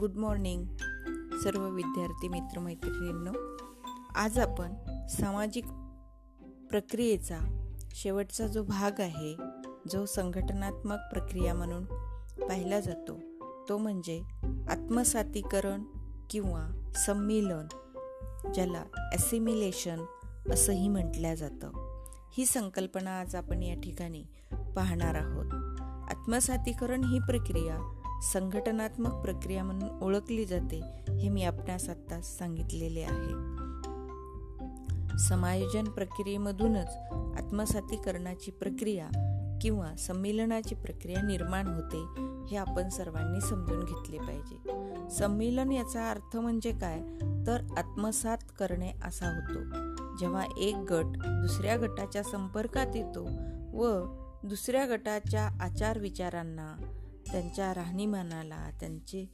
Good morning सर्व विद्यार्थी मित्रमैत्रिणींनो. आज आपण सामाजिक प्रक्रियेचा शेवटचा जो भाग आहे जो संघटनात्मक प्रक्रिया म्हणून पाहिला जातो तो म्हणजे आत्मसातीकरण किंवा संमिलन ज्याला ॲसिमिलेशन असंही म्हटलं जातं. ही संकल्पना आज आपण या ठिकाणी पाहणार आहोत. आत्मसातीकरण ही प्रक्रिया संघटनात्मक प्रक्रिया म्हणून ओळखली जाते हे मी आपणास आता सांगितलेले आहे. समायोजन प्रक्रियेमधूनच आत्मसातीकरणाची प्रक्रिया किंवा संमेलनाची प्रक्रिया निर्माण होते हे आपण सर्वांनी समजून घेतले पाहिजे. संमेलन याचा अर्थ म्हणजे काय? तर आत्मसात करणे असा होतो. जेव्हा एक गट दुसऱ्या गटाच्या संपर्कात येतो व दुसऱ्या गटाच्या आचार विचारांना त्यांच्या राहणीमानाला त्यांचे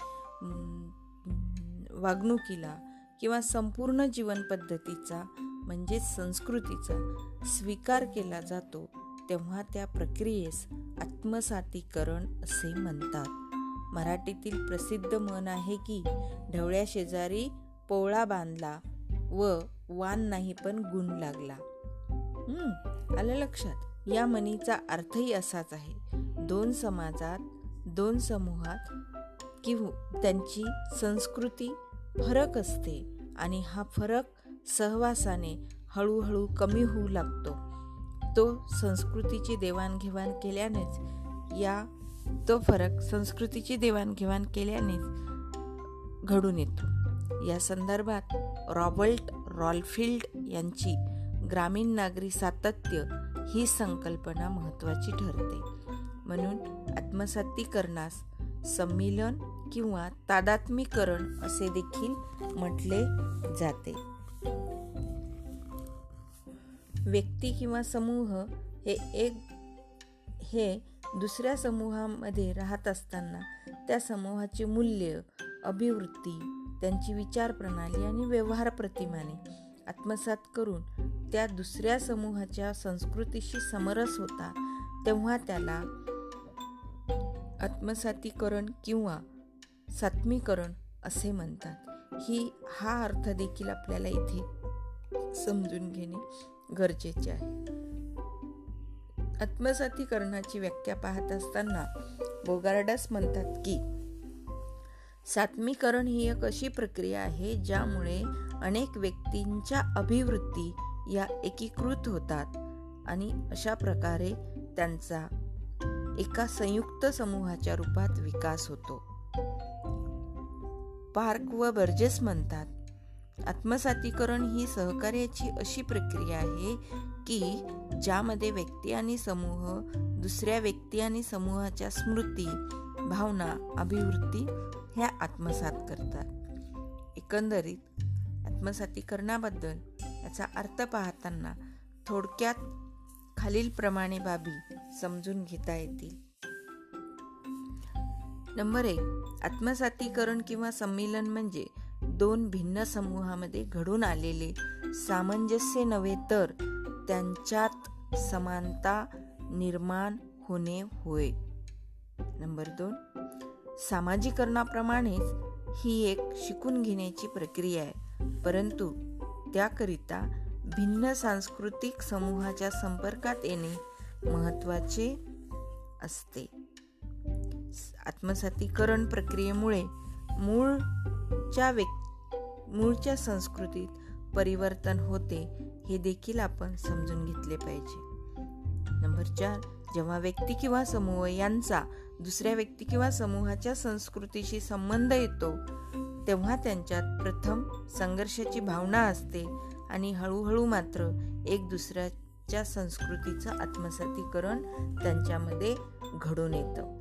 वागणुकीला किंवा संपूर्ण जीवनपद्धतीचा म्हणजेच संस्कृतीचा स्वीकार केला जातो तेव्हा त्या प्रक्रियेस आत्मसातीकरण असे म्हणतात. मराठीतील प्रसिद्ध म्हण आहे की ढवळ्या शेजारी पोळा बांधला व वान नाही पण गुण लागला. आलं लक्षात. या म्हणीचा अर्थही असाच आहे. दोन समाजात दोन समूहात किंवा त्यांची संस्कृती फरक असते आणि हा फरक सहवासाने हळूहळू कमी होऊ लागतो. तो संस्कृतीची देवाणघेवाण केल्यानेच या तो फरक संस्कृतीची देवाणघेवाण केल्यानेच घडून येतो. या संदर्भात रॉबर्ट रॉलफिल्ड यांची ग्रामीण नागरी सातत्य ही संकल्पना महत्त्वाची ठरते. म्हणून आत्मसातीकरणास संमिलन किंवा तादात्मीकरण असे देखील म्हटले जाते. व्यक्ती किंवा समूह हे एक हे दुसऱ्या समूहामध्ये राहत असताना त्या समूहाची मूल्य अभिवृत्ती त्यांची विचारप्रणाली आणि व्यवहार प्रतिमाने आत्मसात करून त्या दुसऱ्या समूहाच्या संस्कृतीशी समरस होता तेव्हा त्याला आत्मसातीकरण किंवा सात्मीकरण असे म्हणतात. ही हा अर्थ देखील आपल्याला इथे समजून घेणे गरजेचे आहे. आत्मसातीकरणाची व्याख्या पाहत असताना बोगार्डस म्हणतात की सात्मीकरण ही एक अशी प्रक्रिया आहे ज्यामुळे अनेक व्यक्तींच्या अभिवृत्ती या एकीकृत होतात आणि अशा प्रकारे त्यांचा एका संयुक्त समूहाच्या रूपात विकास होतो. पार्क व बर्जेस म्हणतात आत्मसातीकरण ही सहकार्याची अशी प्रक्रिया आहे की ज्यामध्ये व्यक्ती आणि समूह दुसऱ्या व्यक्ती आणि समूहाच्या स्मृती भावना अभिवृत्ती ह्या आत्मसात करतात. एकंदरीत आत्मसातीकरणाबद्दल याचा अर्थ पाहताना थोडक्यात खालीलप्रमाणे बाबी समजून घेता येतील. नंबर एक आत्मसातीकरण किंवा संमेलन म्हणजे दोन भिन्न समूहामध्ये घडून आलेले सामंजस्य नव्हे तर त्यांच्यात समानता निर्माण होणे होय. नंबर दोन सामाजिकरणाप्रमाणेच ही एक शिकून घेण्याची प्रक्रिया आहे. परंतु त्याकरिता भिन्न सांस्कृतिक समूहाच्या संपर्कात येणे महत्त्वाचे असते. आत्मसातीकरण प्रक्रियेमुळे मूळच्या व्यक् मूळच्या संस्कृतीत परिवर्तन होते हे देखील आपण समजून घेतले पाहिजे. नंबर चार जेव्हा व्यक्ती किंवा समूह यांचा दुसऱ्या व्यक्ती किंवा समूहाच्या संस्कृतीशी संबंध येतो तेव्हा त्यांच्यात प्रथम संघर्षाची भावना असते आणि हळूहळू मात्र एक दुसऱ्या दुसऱ्याच्या संस्कृतीचं आत्मसातीकरण त्यांच्यामध्ये घडून येतं.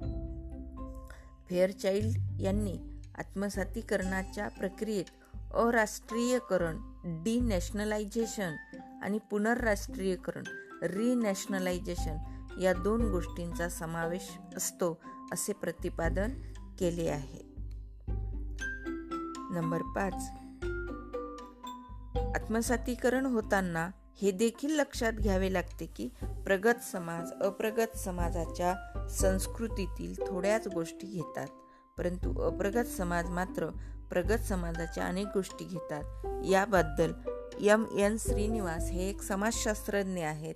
फेअरचाइल्ड यांनी आत्मसातीकरणाच्या प्रक्रियेत अराष्ट्रीयकरण डी नॅशनलायझेशन आणि पुनर्राष्ट्रीयकरण रिनॅशनलायझेशन या दोन गोष्टींचा समावेश असतो असे प्रतिपादन केले आहे. नंबर पाच. आत्मसातीकरण होताना हे देखील लक्षात घ्यावे लागते की प्रगत समाज अप्रगत समाजाच्या संस्कृतीतील थोड्याच गोष्टी घेतात. परंतु अप्रगत समाज मात्र प्रगत समाजाच्या अनेक गोष्टी घेतात. याबद्दल यम एन श्रीनिवास हे एक समाजशास्त्रज्ञ आहेत.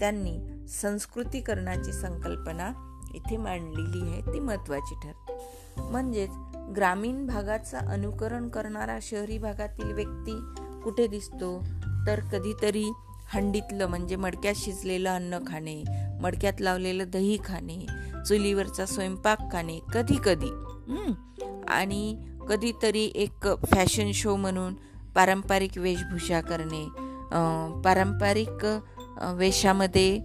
त्यांनी संस्कृतीकरणाची संकल्पना इथे मांडलेली आहे ती महत्त्वाची ठरते. म्हणजेच ग्रामीण भागाचं अनुकरण करणारा शहरी भागातील व्यक्ती कुठे दिसतो? तर कधीतरी हंडीतलं म्हणजे मडक्यात शिजलेलं अन्न खाणे मडक्यात लावलेलं दही खाणे चुलीवरचा स्वयंपाक खाणे कधी कधी आणि कधीतरी एक फॅशन शो म्हणून पारंपरिक वेशभूषा करणे पारंपरिक वेशामध्ये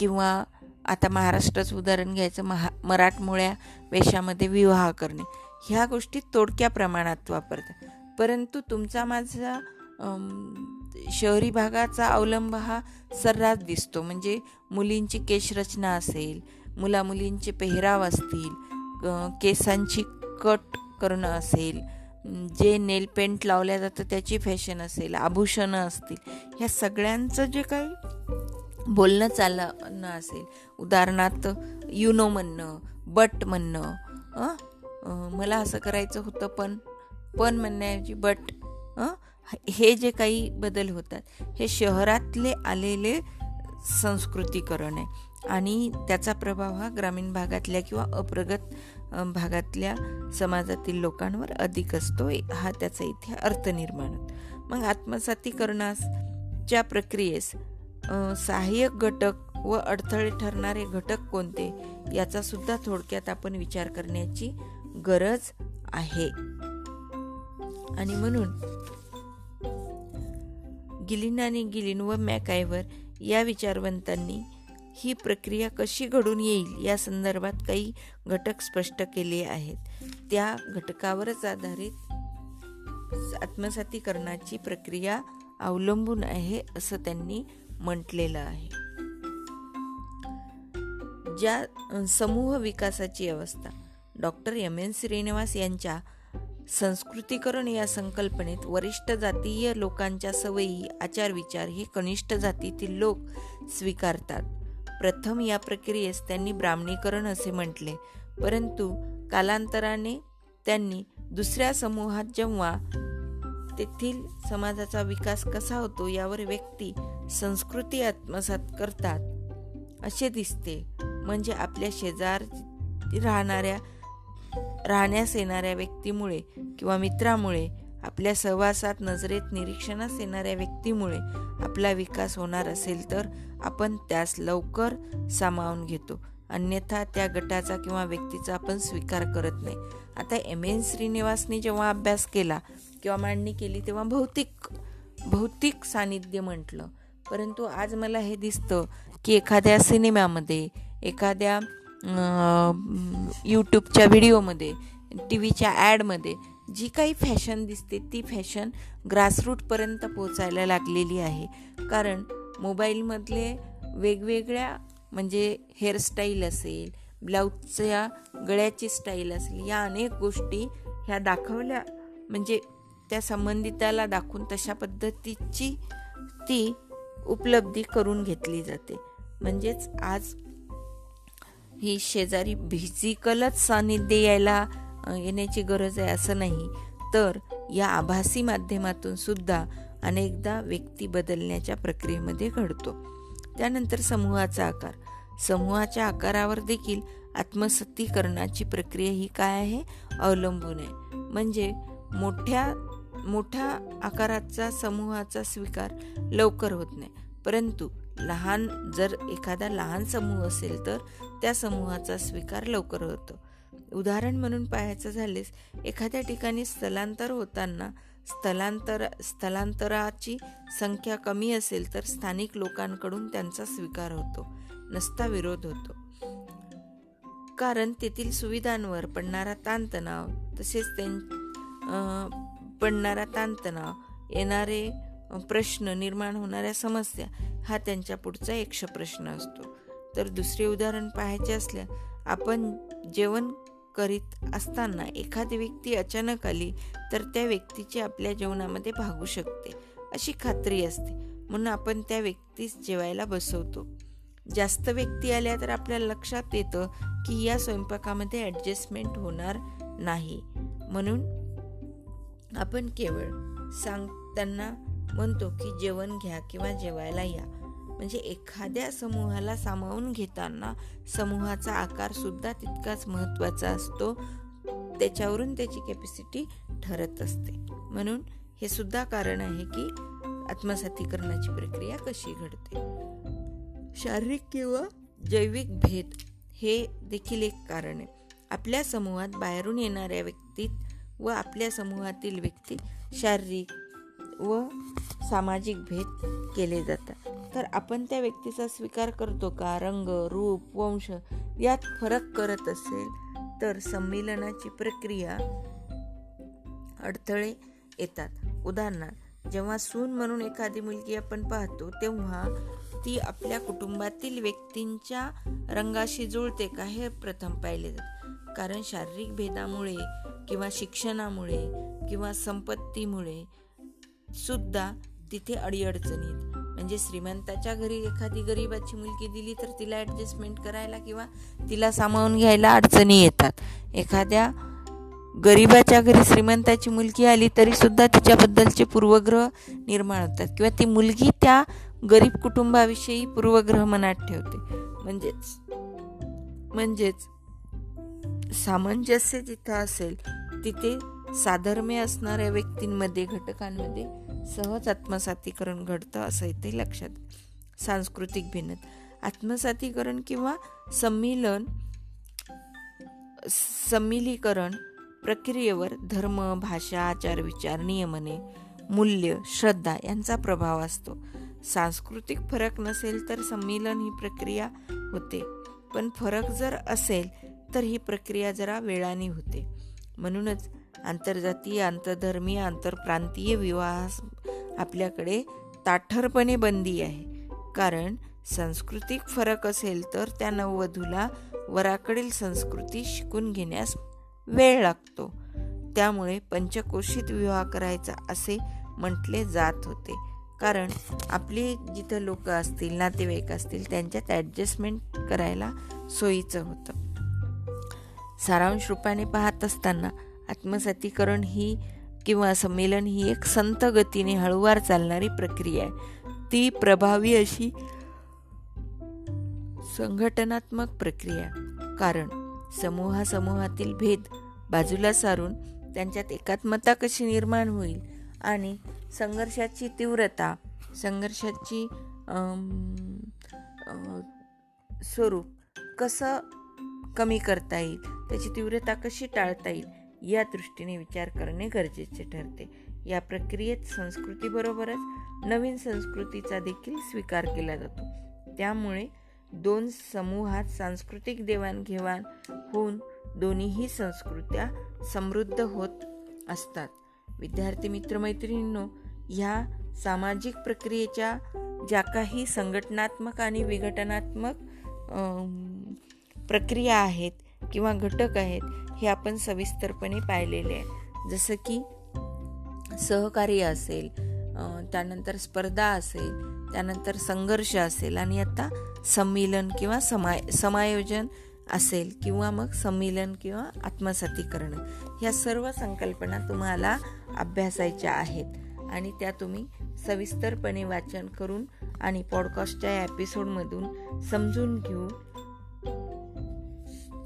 किंवा आता महाराष्ट्राचं उदाहरण घ्यायचं महा मराठमोळ्या वेशामध्ये विवाह करणे. ह्या गोष्टी तोडक्या प्रमाणात वापरतात. परंतु तुमचा माझा शहरी भागाचा अवलंब हा सर्रास दिसतो. म्हणजे मुलींची केशरचना असेल मुला मुलींचे पेहराव असतील केसांची कट करणं असेल जे नेल पेंट लावल्या जातं त्याची फॅशन असेल आभूषणं असतील ह्या सगळ्यांचं जे काही बोलणं चालणं असेल उदाहरणार्थ युनो म्हणणं बट म्हणणं मला असं करायचं होतं पण पण म्हणण्याऐवजी बट हे जे काही बदल होतात हे शहरातले आलेले संस्कृतीकरण आहे. आणि त्याचा प्रभाव हा ग्रामीण भागातल्या किंवा अप्रगत भागातल्या समाजातील लोकांवर अधिक असतो. हा त्याचा इथे अर्थ निर्माण होतो. मग आत्मसातीकरणाच्या प्रक्रियेस सहाय्यक घटक व अडथळे ठरणारे घटक कोणते याचा सुद्धा थोडक्यात आपण विचार करण्याची गरज आहे. आणि म्हणून गिलिन आणि गिलिन व मॅकायवर या विचारवंतांनी ही प्रक्रिया कशी घडून येईल या संदर्भात काही घटक स्पष्ट केले आहेत. त्या घटकावरच आधारित आत्मसातीकरणाची प्रक्रिया अवलंबून आहे असं त्यांनी म्हटलेलं आहे. ज्या समूह विकासाची अवस्था डॉक्टर एम एन श्रीनिवास यांच्या संस्कृतीकरण या संकल्पनेत वरिष्ठ जातीय लोकांच्या सवयी आचार विचार हे कनिष्ठ जातीतील लोक स्वीकारतात. प्रथम या प्रक्रियेस त्यांनी ब्राह्मणीकरण असे म्हटले. परंतु कालांतराने त्यांनी दुसऱ्या समूहात जेव्हा तेथील समाजाचा विकास कसा होतो यावर व्यक्ती संस्कृती आत्मसात करतात असे दिसते. म्हणजे आपल्या शेजार राहणाऱ्या राहण्यास येणाऱ्या व्यक्तीमुळे किंवा मित्रामुळे आपल्या सहवासात नजरेत निरीक्षणास येणाऱ्या व्यक्तीमुळे आपला विकास होणार असेल तर आपण त्यास लवकर सामावून घेतो. अन्यथा त्या गटाचा किंवा व्यक्तीचा आपण स्वीकार करत नाही. आता एम. एन. श्रीनिवासने जेव्हा अभ्यास केला किंवा मांडणी केली तेव्हा भौतिक भौतिक सानिध्य म्हटलं. परंतु आज मला हे दिसतं की एखाद्या सिनेमामध्ये एखाद्या यूट्यूबच्या व्हिडिओमध्ये टी व्हीच्या ॲडमध्ये जी काही फॅशन दिसते ती फॅशन ग्रासरूटपर्यंत पोचायला लागलेली आहे. कारण मोबाईलमधले वेगवेगळ्या म्हणजे हेअरस्टाईल असेल ब्लाऊजच्या गळ्याची स्टाईल असेल या अनेक गोष्टी ह्या दाखवल्या म्हणजे त्या संबंधिताला दाखवून तशा पद्धतीची ती उपलब्धी करून घेतली जाते. म्हणजेच आज ही शेजारी फिजिकलच सानिध्य यायला येण्याची गरज आहे असं नाही. तर या आभासी माध्यमातून सुद्धा अनेकदा व्यक्ती बदलण्याच्या प्रक्रियेमध्ये घडतो. त्यानंतर समूहाचा आकार. समूहाच्या आकारावर देखील आत्मसत्तीकरणाची प्रक्रिया ही काय आहे? अवलंबून आहे. म्हणजे मोठ्या मोठ्या आकाराचा समूहाचा स्वीकार लवकर होत नाही. परंतु लहान जर एखादा लहान समूह असेल तर त्या समूहाचा स्वीकार लवकर होतो. उदाहरण म्हणून पाहायचं झालेस एखाद्या ठिकाणी स्थलांतर होताना स्थलांतर स्थलांतराची संख्या कमी असेल तर स्थानिक लोकांकडून त्यांचा स्वीकार होतो नसता विरोध होतो. कारण तेथील सुविधांवर पडणारा ताणतणाव तसेच त्यां पडणारा ताणतणाव येणारे प्रश्न निर्माण होणाऱ्या समस्या हा त्यांच्या पुढचा एकश प्रश्न असतो. तर दुसरे उदाहरण पाहायचे असल्या आपण जेवण करीत असताना एखादी व्यक्ती अचानक आली तर त्या व्यक्तीची आपल्या जेवणामध्ये भागू शकते अशी खात्री असते. म्हणून आपण त्या व्यक्तीस जेवायला बसवतो. जास्त व्यक्ती आल्या तर आपल्याला लक्षात येतं की या स्वयंपाकामध्ये ॲडजस्टमेंट होणार नाही. म्हणून आपण केवळ सांग त्यांना म्हणतो की जेवण घ्या किंवा जेवायला या. म्हणजे एखाद्या समूहाला सामावून घेताना समूहाचा आकार सुद्धा तितकाच महत्त्वाचा असतो. त्याच्यावरून त्याची कॅपॅसिटी ठरत असते. म्हणून हे सुद्धा कारण आहे की आत्मसातीकरणाची प्रक्रिया कशी घडते. शारीरिक किंवा जैविक भेद हे देखील एक कारण आहे. आपल्या समूहात बाहेरून येणाऱ्या व्यक्तीत व आपल्या समूहातील व्यक्ती शारीरिक व सामाजिक भेद केले जातात. तर आपण त्या व्यक्तीचा स्वीकार करतो का? रंग रूप वंश यात फरक करत असेल तर संमेलनाची प्रक्रिया अडथळे येतात. उदाहरणार्थ जेव्हा सून म्हणून एखादी मुलगी आपण पाहतो तेव्हा ती आपल्या कुटुंबातील व्यक्तींच्या रंगाशी जुळते का हे प्रथम पाहिले जाते. कारण शारीरिक भेदामुळे किंवा शिक्षणामुळे किंवा संपत्तीमुळे सुद्धा तिथे अडीअडचणीत. म्हणजे श्रीमंताच्या घरी एखादी गरीबाची मुलगी दिली तर तिला ॲडजस्टमेंट करायला किंवा तिला सामावून घ्यायला अडचणी येतात. एखाद्या गरीबाच्या घरी श्रीमंताची मुलगी आली तरी सुद्धा तिच्याबद्दलचे पूर्वग्रह निर्माण होतात. किंवा ती मुलगी त्या गरीब कुटुंबाविषयी पूर्वग्रह मनात ठेवते. म्हणजेच म्हणजेच सामंजस्य जिथं असेल तिथे साधर्म्य असणाऱ्या व्यक्तींमध्ये घटकांमध्ये सहज आत्मसातीकरण घडतं असं इथे लक्षात सांस्कृतिक भिन्नत. आत्मसातीकरण किंवा संमिलन संमिलीकरण प्रक्रियेवर धर्म भाषा आचार विचार नियमने मूल्य श्रद्धा यांचा प्रभाव असतो. सांस्कृतिक फरक नसेल तर संमिलन ही प्रक्रिया होते. पण फरक जर असेल तर ही प्रक्रिया जरा वेळाने होते. म्हणूनच आंतरजातीय आंतरधर्मीय आंतरप्रांतीय विवाह आपल्याकडे ताठरपणे बंदी आहे. कारण सांस्कृतिक फरक असेल तर त्या नववधूला वराकडील संस्कृती शिकून घेण्यास वेळ लागतो. त्यामुळे पंचकोशीत विवाह करायचा असे म्हटले जात होते. कारण आपली जिथं लोक असतील नातेवाईक असतील त्यांच्यात ॲडजस्टमेंट करायला सोयीचं होतं. सारांश रूपाने पाहत असताना आत्मसातीकरण ही किंवा संमेलन ही एक संत गतीने हळूवार चालणारी प्रक्रिया आहे. ती प्रभावी अशी संघटनात्मक प्रक्रिया कारण समूहासमूहातील भेद बाजूला सारून त्यांच्यात एकात्मता कशी निर्माण होईल आणि संघर्षाची तीव्रता संघर्षाची स्वरूप कसं कमी करता येईल त्याची तीव्रता कशी टाळता येईल या दृष्टीने विचार करणे गरजेचे ठरते. या प्रक्रियेत संस्कृतीबरोबरच नवीन संस्कृतीचा देखील स्वीकार केला जातो. त्यामुळे दोन समूहात सांस्कृतिक देवाणघेवाण होऊन दोन्हीही संस्कृत्या समृद्ध होत असतात. विद्यार्थी मित्रमैत्रिणींनो ह्या सामाजिक प्रक्रियेच्या ज्या काही संघटनात्मक आणि विघटनात्मक प्रक्रिया आहेत किंवा घटक आहेत हे आपण सविस्तरपणे पाहिलेले आहे. जसं की सहकार्य असेल त्यानंतर स्पर्धा असेल त्यानंतर संघर्ष असेल आणि आता संमिलन किंवा समाय समायोजन असेल किंवा मग संमिलन किंवा आत्मसातीकरण ह्या सर्व संकल्पना तुम्हाला अभ्यासायच्या आहेत आणि त्या तुम्ही सविस्तरपणे वाचन करून आणि पॉडकास्टच्या एपिसोडमधून समजून घेऊन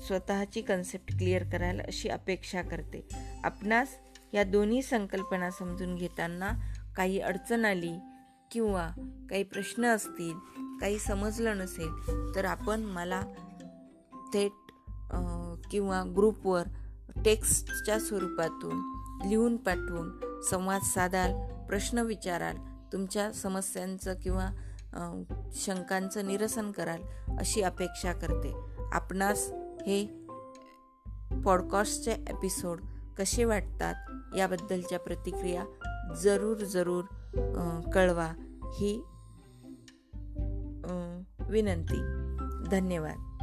स्वतःची कन्सेप्ट क्लिअर करायला अशी अपेक्षा करते. आपणास या दोन्ही संकल्पना समजून घेताना काही अडचण आली किंवा काही प्रश्न असतील काही समजलं नसेल तर आपण मला थेट किंवा ग्रुपवर टेक्स्टच्या स्वरूपातून लिहून पाठवून संवाद साधाल प्रश्न विचाराल तुमच्या समस्यांचं किंवा शंकांचं निरसन कराल अशी अपेक्षा करते. आपणास हे पॉडकास्टचे एपिसोड कसे वाटतात याबद्दलच्या प्रतिक्रिया जरूर जरूर कळवा ही विनंती. धन्यवाद.